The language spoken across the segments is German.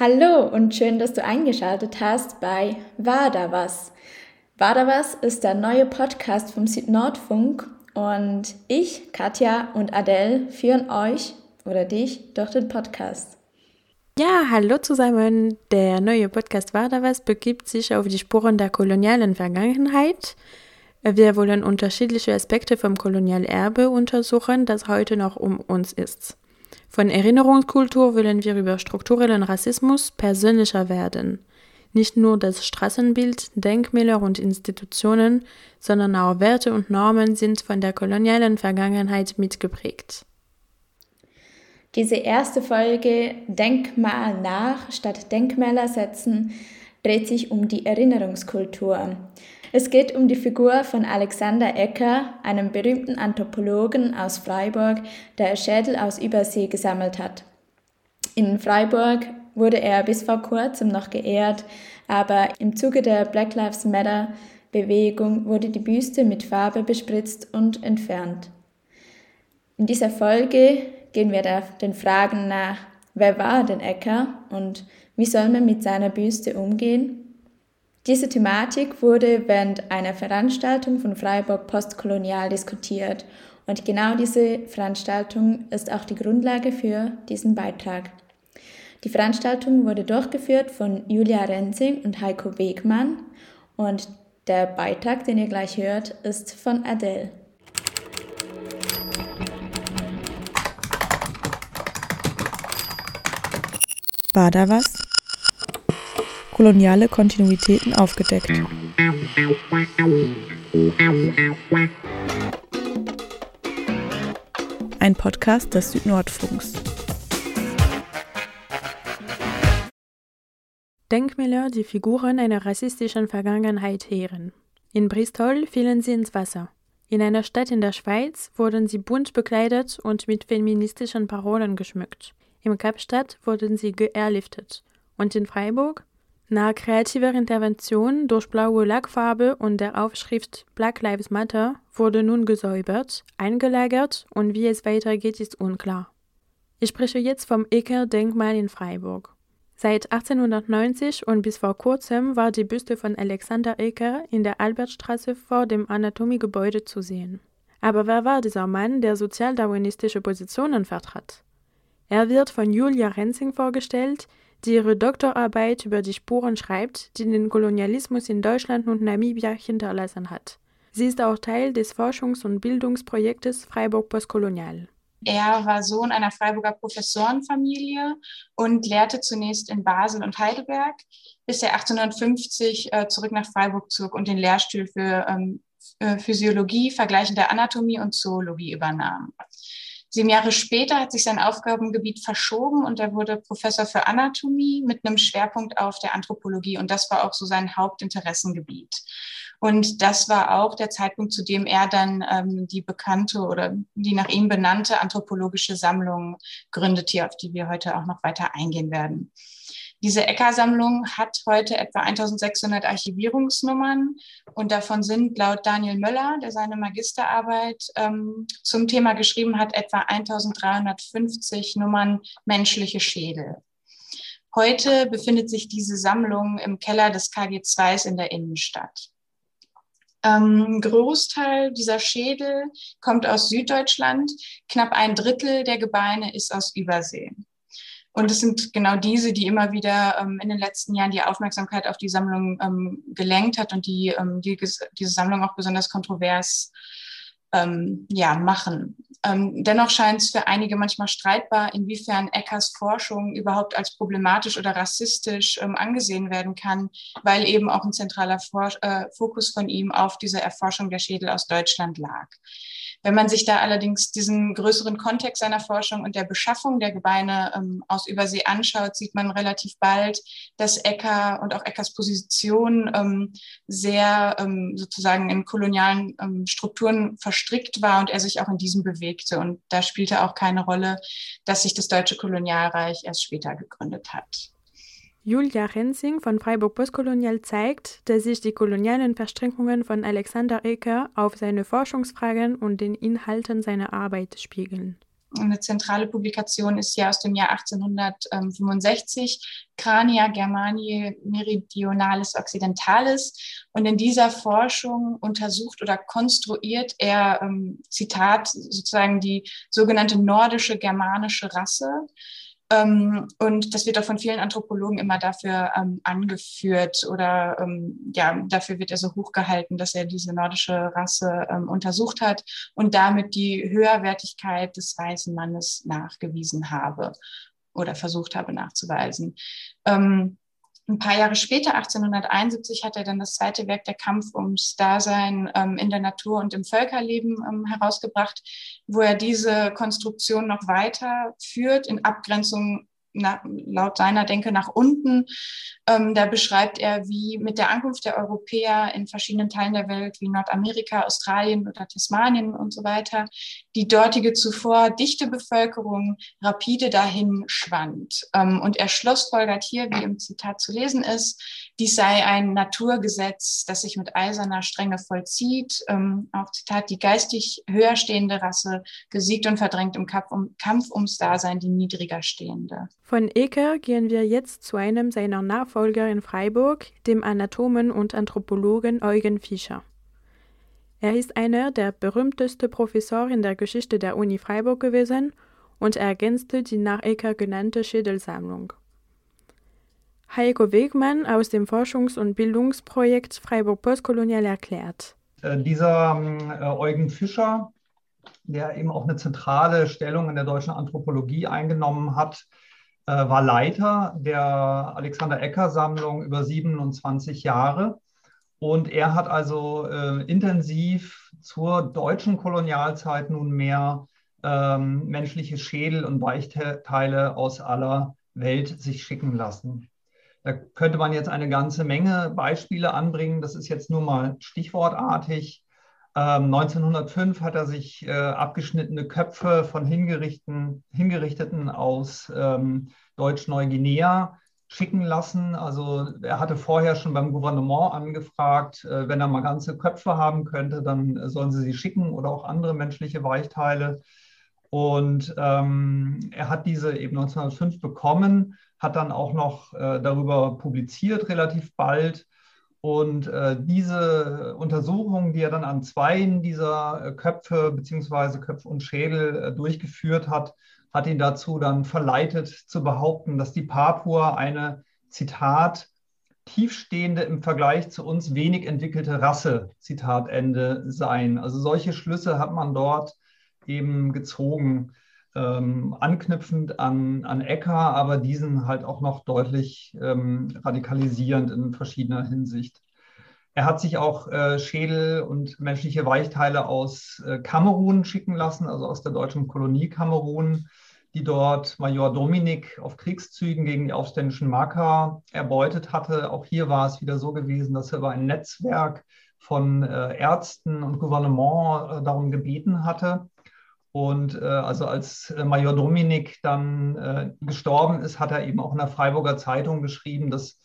Hallo und schön, dass du eingeschaltet hast bei War da was? War was ist der neue Podcast vom Südnordfunk und ich, Katja und Adele führen euch oder dich durch den Podcast. Ja, hallo zusammen. Der neue Podcast War was begibt sich auf die Spuren der kolonialen Vergangenheit. Wir wollen unterschiedliche Aspekte vom Kolonialerbe untersuchen, das heute noch um uns ist. Von Erinnerungskultur wollen wir über strukturellen Rassismus persönlicher werden. Nicht nur das Straßenbild, Denkmäler und Institutionen, sondern auch Werte und Normen sind von der kolonialen Vergangenheit mitgeprägt. Diese erste Folge Denkmal nach statt Denkmäler setzen dreht sich um die Erinnerungskultur. Es geht um die Figur von Alexander Ecker, einem berühmten Anthropologen aus Freiburg, der Schädel aus Übersee gesammelt hat. In Freiburg wurde er bis vor kurzem noch geehrt, aber im Zuge der Black Lives Matter Bewegung wurde die Büste mit Farbe bespritzt und entfernt. In dieser Folge gehen wir den Fragen nach, wer war denn Ecker und wie soll man mit seiner Büste umgehen? Diese Thematik wurde während einer Veranstaltung von Freiburg postkolonial diskutiert und genau diese Veranstaltung ist auch die Grundlage für diesen Beitrag. Die Veranstaltung wurde durchgeführt von Julia Rensing und Heiko Wegmann und der Beitrag, den ihr gleich hört, ist von Adele. War da was? Koloniale Kontinuitäten aufgedeckt. Ein Podcast des Südnordfunks. Denkmäler, die Figuren einer rassistischen Vergangenheit heeren. In Bristol fielen sie ins Wasser. In einer Stadt in der Schweiz wurden sie bunt bekleidet und mit feministischen Parolen geschmückt. Im Kapstadt wurden sie geairliftet. Und in Freiburg nach kreativer Intervention durch blaue Lackfarbe und der Aufschrift Black Lives Matter wurde nun gesäubert, eingelagert und wie es weitergeht, ist unklar. Ich spreche jetzt vom Ecker-Denkmal in Freiburg. Seit 1890 und bis vor kurzem war die Büste von Alexander Ecker in der Albertstraße vor dem Anatomiegebäude zu sehen. Aber wer war dieser Mann, der sozialdarwinistische Positionen vertrat? Er wird von Julia Renzing vorgestellt, die ihre Doktorarbeit über die Spuren schreibt, die den Kolonialismus in Deutschland und Namibia hinterlassen hat. Sie ist auch Teil des Forschungs- und Bildungsprojektes Freiburg Postkolonial. Er war Sohn einer Freiburger Professorenfamilie und lehrte zunächst in Basel und Heidelberg, bis er 1850 äh, zurück nach Freiburg zog und den Lehrstuhl für ähm, Physiologie, vergleichende Anatomie und Zoologie übernahm. Sieben Jahre später hat sich sein Aufgabengebiet verschoben und er wurde Professor für Anatomie mit einem Schwerpunkt auf der Anthropologie. Und das war auch so sein Hauptinteressengebiet. Und das war auch der Zeitpunkt, zu dem er dann ähm, die bekannte oder die nach ihm benannte anthropologische Sammlung gründete, auf die wir heute auch noch weiter eingehen werden. Diese ECKA-Sammlung hat heute etwa 1600 Archivierungsnummern und davon sind laut Daniel Möller, der seine Magisterarbeit ähm, zum Thema geschrieben hat, etwa 1350 Nummern menschliche Schädel. Heute befindet sich diese Sammlung im Keller des KG2s in der Innenstadt. Ähm, Großteil dieser Schädel kommt aus Süddeutschland. Knapp ein Drittel der Gebeine ist aus Übersee. Und es sind genau diese, die immer wieder ähm, in den letzten Jahren die Aufmerksamkeit auf die Sammlung ähm, gelenkt hat und die, ähm, die diese Sammlung auch besonders kontrovers ähm, ja, machen. Ähm, dennoch scheint es für einige manchmal streitbar, inwiefern Eckers Forschung überhaupt als problematisch oder rassistisch ähm, angesehen werden kann, weil eben auch ein zentraler For äh, Fokus von ihm auf dieser Erforschung der Schädel aus Deutschland lag. Wenn man sich da allerdings diesen größeren Kontext seiner Forschung und der Beschaffung der Gebeine ähm, aus Übersee anschaut, sieht man relativ bald, dass Ecker und auch Eckers Position ähm, sehr ähm, sozusagen in kolonialen ähm, Strukturen verstrickt war und er sich auch in diesem bewegte. Und da spielte auch keine Rolle, dass sich das deutsche Kolonialreich erst später gegründet hat. Julia Rensing von Freiburg Postkolonial zeigt, dass sich die kolonialen Verstrickungen von Alexander Ecker auf seine Forschungsfragen und den Inhalten seiner Arbeit spiegeln. eine zentrale Publikation ist hier aus dem Jahr 1865, Crania Germaniae Meridionalis Occidentalis. Und in dieser Forschung untersucht oder konstruiert er, ähm, Zitat, sozusagen die sogenannte nordische germanische Rasse und das wird auch von vielen Anthropologen immer dafür ähm, angeführt oder ähm, ja, dafür wird er so hochgehalten, dass er diese nordische Rasse ähm, untersucht hat und damit die Höherwertigkeit des weißen Mannes nachgewiesen habe oder versucht habe nachzuweisen. Ähm, ein paar Jahre später, 1871, hat er dann das zweite Werk Der Kampf ums Dasein ähm, in der Natur und im Völkerleben ähm, herausgebracht, wo er diese Konstruktion noch weiter führt in Abgrenzung nach, laut seiner Denke nach unten. Ähm, da beschreibt er, wie mit der Ankunft der Europäer in verschiedenen Teilen der Welt, wie Nordamerika, Australien oder Tasmanien und so weiter, die dortige zuvor dichte Bevölkerung rapide dahin schwand. Ähm, und er schlussfolgert hier, wie im Zitat zu lesen ist, dies sei ein Naturgesetz, das sich mit eiserner Strenge vollzieht. Ähm, auch Zitat, die geistig höher stehende Rasse gesiegt und verdrängt im Kampf, um, Kampf ums Dasein die niedriger stehende. Von Eker gehen wir jetzt zu einem seiner Nachfolger in Freiburg, dem Anatomen und Anthropologen Eugen Fischer. Er ist einer der berühmtesten Professoren in der Geschichte der Uni Freiburg gewesen und ergänzte die nach Eker genannte Schädelsammlung. Heiko Wegmann aus dem Forschungs- und Bildungsprojekt Freiburg Postkolonial erklärt. Äh, dieser äh, Eugen Fischer, der eben auch eine zentrale Stellung in der deutschen Anthropologie eingenommen hat, äh, war Leiter der Alexander Ecker Sammlung über 27 Jahre. Und er hat also äh, intensiv zur deutschen Kolonialzeit nunmehr ähm, menschliche Schädel und Weichteile aus aller Welt sich schicken lassen. Da könnte man jetzt eine ganze Menge Beispiele anbringen. Das ist jetzt nur mal stichwortartig. Ähm, 1905 hat er sich äh, abgeschnittene Köpfe von Hingerichten, Hingerichteten aus ähm, Deutsch-Neuguinea schicken lassen. Also er hatte vorher schon beim Gouvernement angefragt, äh, wenn er mal ganze Köpfe haben könnte, dann sollen sie sie schicken oder auch andere menschliche Weichteile. Und ähm, er hat diese eben 1905 bekommen, hat dann auch noch äh, darüber publiziert relativ bald und äh, diese Untersuchungen, die er dann an zwei dieser äh, Köpfe beziehungsweise Köpfe und Schädel äh, durchgeführt hat, hat ihn dazu dann verleitet zu behaupten, dass die Papua eine, Zitat, tiefstehende im Vergleich zu uns wenig entwickelte Rasse, Zitat Ende, seien. Also solche Schlüsse hat man dort eben gezogen ähm, anknüpfend an, an Ecker, aber diesen halt auch noch deutlich ähm, radikalisierend in verschiedener Hinsicht. Er hat sich auch äh, Schädel und menschliche Weichteile aus äh, Kamerun schicken lassen, also aus der deutschen Kolonie Kamerun, die dort Major Dominik auf Kriegszügen gegen die aufständischen Maka erbeutet hatte. Auch hier war es wieder so gewesen, dass er über ein Netzwerk von äh, Ärzten und Gouvernement äh, darum gebeten hatte. Und äh, also als äh, Major Dominik dann äh, gestorben ist, hat er eben auch in der Freiburger Zeitung geschrieben, dass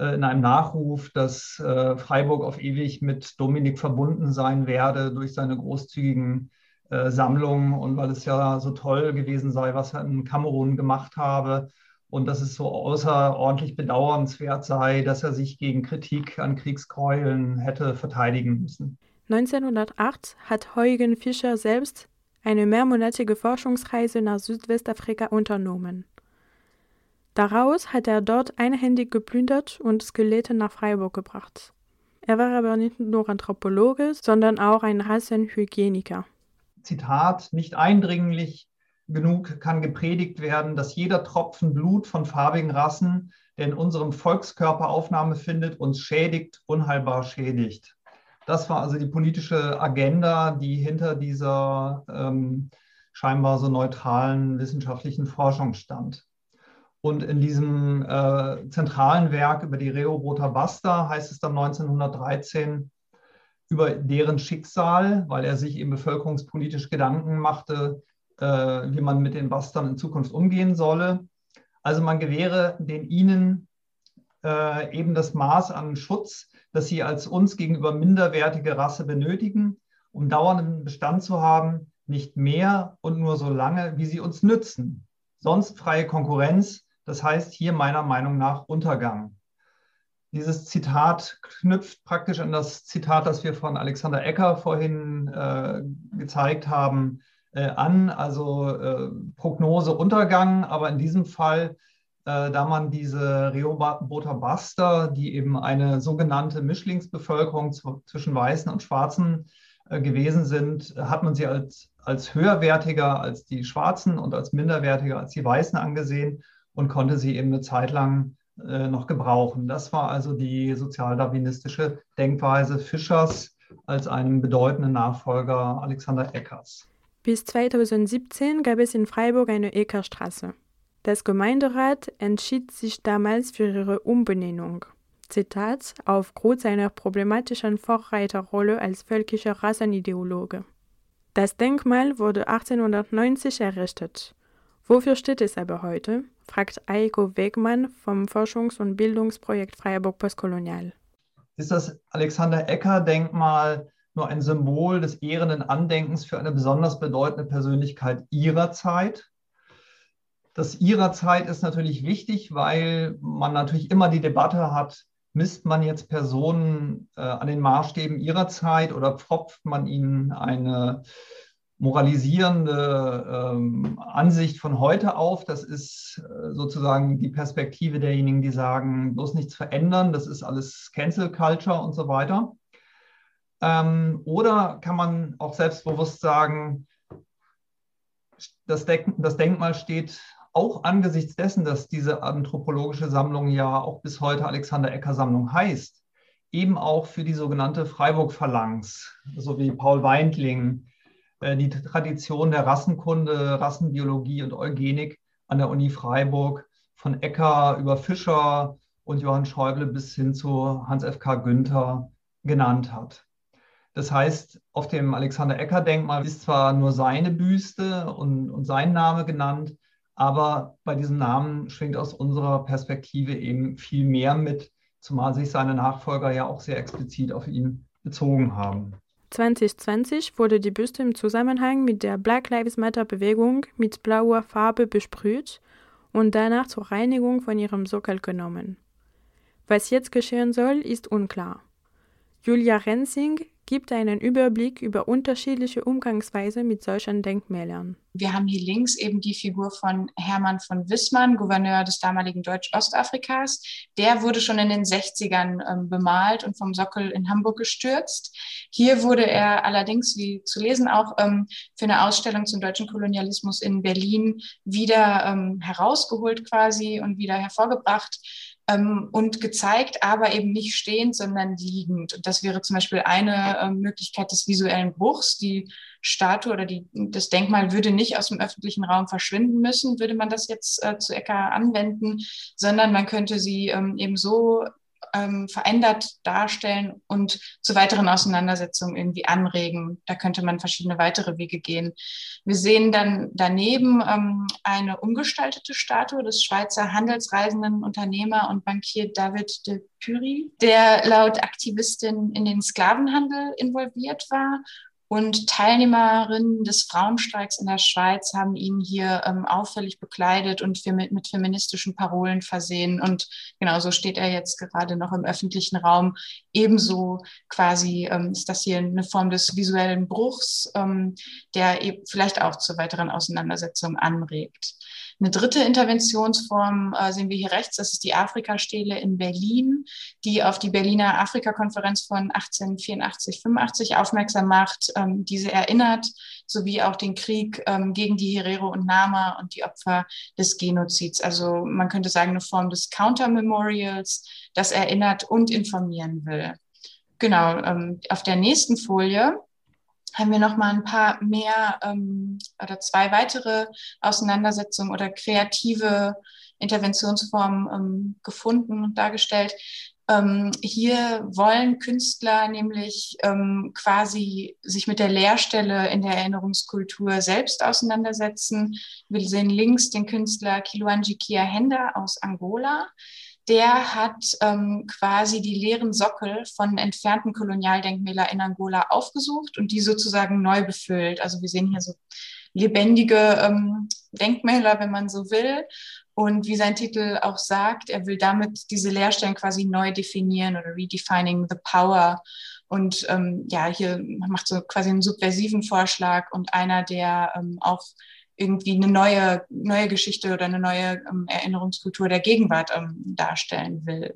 äh, in einem Nachruf, dass äh, Freiburg auf ewig mit Dominik verbunden sein werde durch seine großzügigen äh, Sammlungen und weil es ja so toll gewesen sei, was er in Kamerun gemacht habe und dass es so außerordentlich bedauernswert sei, dass er sich gegen Kritik an Kriegsgräueln hätte verteidigen müssen. 1908 hat Eugen Fischer selbst eine mehrmonatige Forschungsreise nach Südwestafrika unternommen. Daraus hat er dort einhändig geplündert und Skelette nach Freiburg gebracht. Er war aber nicht nur Anthropologe, sondern auch ein Rassenhygieniker. Zitat, nicht eindringlich genug kann gepredigt werden, dass jeder Tropfen Blut von farbigen Rassen, der in unserem Volkskörper Aufnahme findet, uns schädigt, unheilbar schädigt. Das war also die politische Agenda, die hinter dieser ähm, scheinbar so neutralen wissenschaftlichen Forschung stand. Und in diesem äh, zentralen Werk über die Rehoboter Basta heißt es dann 1913 über deren Schicksal, weil er sich eben bevölkerungspolitisch Gedanken machte, äh, wie man mit den Bastern in Zukunft umgehen solle. Also man gewähre den ihnen äh, eben das Maß an Schutz, das sie als uns gegenüber minderwertige Rasse benötigen, um dauernden Bestand zu haben, nicht mehr und nur so lange, wie sie uns nützen. Sonst freie Konkurrenz, das heißt hier meiner Meinung nach Untergang. Dieses Zitat knüpft praktisch an das Zitat, das wir von Alexander Ecker vorhin äh, gezeigt haben, äh, an. Also äh, Prognose Untergang, aber in diesem Fall, da man diese Rehoboter Baster, die eben eine sogenannte Mischlingsbevölkerung zwischen Weißen und Schwarzen äh, gewesen sind, hat man sie als, als höherwertiger als die Schwarzen und als minderwertiger als die Weißen angesehen und konnte sie eben eine Zeit lang äh, noch gebrauchen. Das war also die sozialdarwinistische Denkweise Fischers als einem bedeutenden Nachfolger Alexander Eckers. Bis 2017 gab es in Freiburg eine Eckerstraße. Das Gemeinderat entschied sich damals für ihre Umbenennung. Zitat, aufgrund seiner problematischen Vorreiterrolle als völkischer Rassenideologe. Das Denkmal wurde 1890 errichtet. Wofür steht es aber heute? fragt Eiko Wegmann vom Forschungs- und Bildungsprojekt Freiburg Postkolonial. Ist das Alexander Ecker-Denkmal nur ein Symbol des ehrenden Andenkens für eine besonders bedeutende Persönlichkeit ihrer Zeit? Das ihrer Zeit ist natürlich wichtig, weil man natürlich immer die Debatte hat, misst man jetzt Personen äh, an den Maßstäben ihrer Zeit oder pfropft man ihnen eine moralisierende ähm, Ansicht von heute auf. Das ist äh, sozusagen die Perspektive derjenigen, die sagen, bloß nichts verändern, das ist alles Cancel Culture und so weiter. Ähm, oder kann man auch selbstbewusst sagen, das, Denk das Denkmal steht auch angesichts dessen, dass diese anthropologische Sammlung ja auch bis heute Alexander Ecker Sammlung heißt, eben auch für die sogenannte Freiburg-Phalanx, so wie Paul Weindling, äh, die Tradition der Rassenkunde, Rassenbiologie und Eugenik an der Uni Freiburg von Ecker über Fischer und Johann Schäuble bis hin zu Hans F.K. Günther genannt hat. Das heißt, auf dem Alexander Ecker-Denkmal ist zwar nur seine Büste und, und sein Name genannt, aber bei diesem Namen schwingt aus unserer Perspektive eben viel mehr mit, zumal sich seine Nachfolger ja auch sehr explizit auf ihn bezogen haben. 2020 wurde die Büste im Zusammenhang mit der Black Lives Matter Bewegung mit blauer Farbe besprüht und danach zur Reinigung von ihrem Sockel genommen. Was jetzt geschehen soll, ist unklar. Julia Rensing gibt einen Überblick über unterschiedliche Umgangsweise mit solchen Denkmälern. Wir haben hier links eben die Figur von Hermann von Wissmann, Gouverneur des damaligen Deutsch-Ostafrikas. Der wurde schon in den 60ern ähm, bemalt und vom Sockel in Hamburg gestürzt. Hier wurde er allerdings, wie zu lesen, auch ähm, für eine Ausstellung zum deutschen Kolonialismus in Berlin wieder ähm, herausgeholt quasi und wieder hervorgebracht ähm, und gezeigt, aber eben nicht stehend, sondern liegend. Und das wäre zum Beispiel eine äh, Möglichkeit des visuellen Bruchs. Die Statue oder die, das Denkmal würde nicht aus dem öffentlichen Raum verschwinden müssen, würde man das jetzt äh, zu Ecker anwenden, sondern man könnte sie ähm, eben so ähm, verändert darstellen und zu weiteren Auseinandersetzungen irgendwie anregen. Da könnte man verschiedene weitere Wege gehen. Wir sehen dann daneben ähm, eine umgestaltete Statue des Schweizer handelsreisenden Unternehmer und Bankier David de Pury, der laut Aktivistin in den Sklavenhandel involviert war und Teilnehmerinnen des Frauenstreiks in der Schweiz haben ihn hier ähm, auffällig bekleidet und mit, mit, feministischen Parolen versehen. Und genau so steht er jetzt gerade noch im öffentlichen Raum. Ebenso quasi ähm, ist das hier eine Form des visuellen Bruchs, ähm, der vielleicht auch zur weiteren Auseinandersetzung anregt. Eine dritte Interventionsform äh, sehen wir hier rechts, das ist die Afrikastele in Berlin, die auf die Berliner Afrikakonferenz von 1884, 85 aufmerksam macht, ähm, diese erinnert, sowie auch den Krieg ähm, gegen die Herero und Nama und die Opfer des Genozids. Also man könnte sagen, eine Form des Counter-Memorials, das erinnert und informieren will. Genau, ähm, auf der nächsten Folie haben wir noch mal ein paar mehr ähm, oder zwei weitere Auseinandersetzungen oder kreative Interventionsformen ähm, gefunden und dargestellt. Ähm, hier wollen Künstler nämlich ähm, quasi sich mit der Leerstelle in der Erinnerungskultur selbst auseinandersetzen. Wir sehen links den Künstler Kiluanji Henda aus Angola, der hat ähm, quasi die leeren Sockel von entfernten Kolonialdenkmälern in Angola aufgesucht und die sozusagen neu befüllt. Also wir sehen hier so lebendige ähm, Denkmäler, wenn man so will. Und wie sein Titel auch sagt, er will damit diese Leerstellen quasi neu definieren oder redefining the power. Und ähm, ja, hier macht so quasi einen subversiven Vorschlag und einer, der ähm, auch irgendwie eine neue, neue Geschichte oder eine neue ähm, Erinnerungskultur der Gegenwart ähm, darstellen will.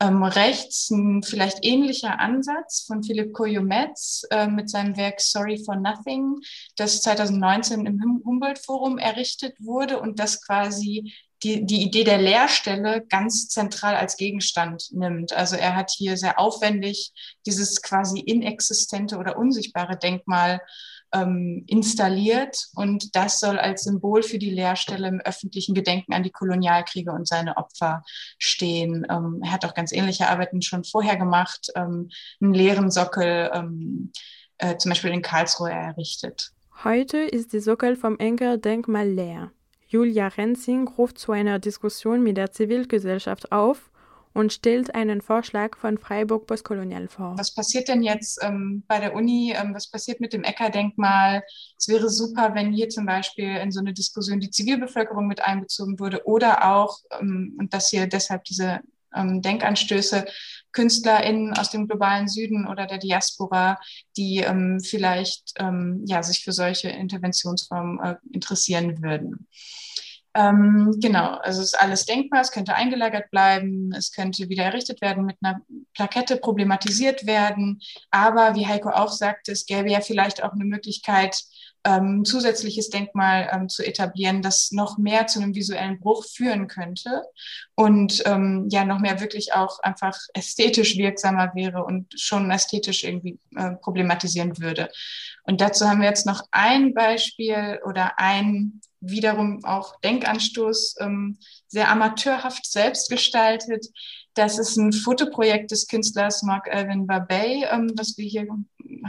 Ähm, rechts ein vielleicht ähnlicher Ansatz von Philipp Koyometz äh, mit seinem Werk Sorry for Nothing, das 2019 im Humboldt-Forum errichtet wurde und das quasi die, die Idee der Leerstelle ganz zentral als Gegenstand nimmt. Also er hat hier sehr aufwendig dieses quasi inexistente oder unsichtbare Denkmal ähm, installiert und das soll als Symbol für die Leerstelle im öffentlichen Gedenken an die Kolonialkriege und seine Opfer stehen. Ähm, er hat auch ganz ähnliche Arbeiten schon vorher gemacht, ähm, einen leeren Sockel ähm, äh, zum Beispiel in Karlsruhe errichtet. Heute ist die Sockel vom Enker-Denkmal leer. Julia Renzing ruft zu einer Diskussion mit der Zivilgesellschaft auf und stellt einen Vorschlag von Freiburg Postkolonial vor. Was passiert denn jetzt ähm, bei der Uni? Ähm, was passiert mit dem Ecker-Denkmal? Es wäre super, wenn hier zum Beispiel in so eine Diskussion die Zivilbevölkerung mit einbezogen würde oder auch, ähm, und dass hier deshalb diese ähm, Denkanstöße, KünstlerInnen aus dem globalen Süden oder der Diaspora, die ähm, vielleicht ähm, ja, sich für solche Interventionsformen äh, interessieren würden. Ähm, genau, also es ist alles denkbar, es könnte eingelagert bleiben, es könnte wieder errichtet werden, mit einer Plakette problematisiert werden. Aber wie Heiko auch sagte, es gäbe ja vielleicht auch eine Möglichkeit, ähm, zusätzliches Denkmal ähm, zu etablieren, das noch mehr zu einem visuellen Bruch führen könnte und ähm, ja noch mehr wirklich auch einfach ästhetisch wirksamer wäre und schon ästhetisch irgendwie äh, problematisieren würde. Und dazu haben wir jetzt noch ein Beispiel oder ein wiederum auch Denkanstoß, ähm, sehr amateurhaft selbst gestaltet. Das ist ein Fotoprojekt des Künstlers Mark Alvin Barbey, ähm, was wir hier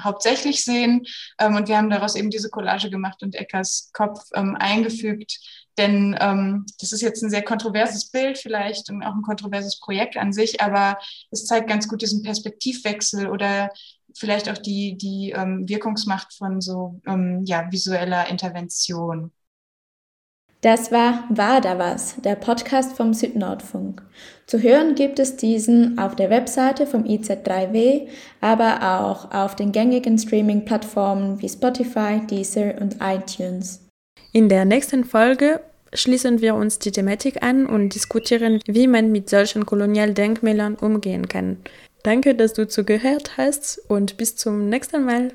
hauptsächlich sehen. Ähm, und wir haben daraus eben diese Collage gemacht und Eckers Kopf ähm, eingefügt. Denn ähm, das ist jetzt ein sehr kontroverses Bild vielleicht und auch ein kontroverses Projekt an sich, aber es zeigt ganz gut diesen Perspektivwechsel oder vielleicht auch die, die ähm, Wirkungsmacht von so ähm, ja, visueller Intervention. Das war War da was, der Podcast vom Südnordfunk. Zu hören gibt es diesen auf der Webseite vom IZ3W, aber auch auf den gängigen Streaming-Plattformen wie Spotify, Deezer und iTunes. In der nächsten Folge schließen wir uns die Thematik an und diskutieren, wie man mit solchen Kolonialdenkmälern umgehen kann. Danke, dass du zugehört hast und bis zum nächsten Mal.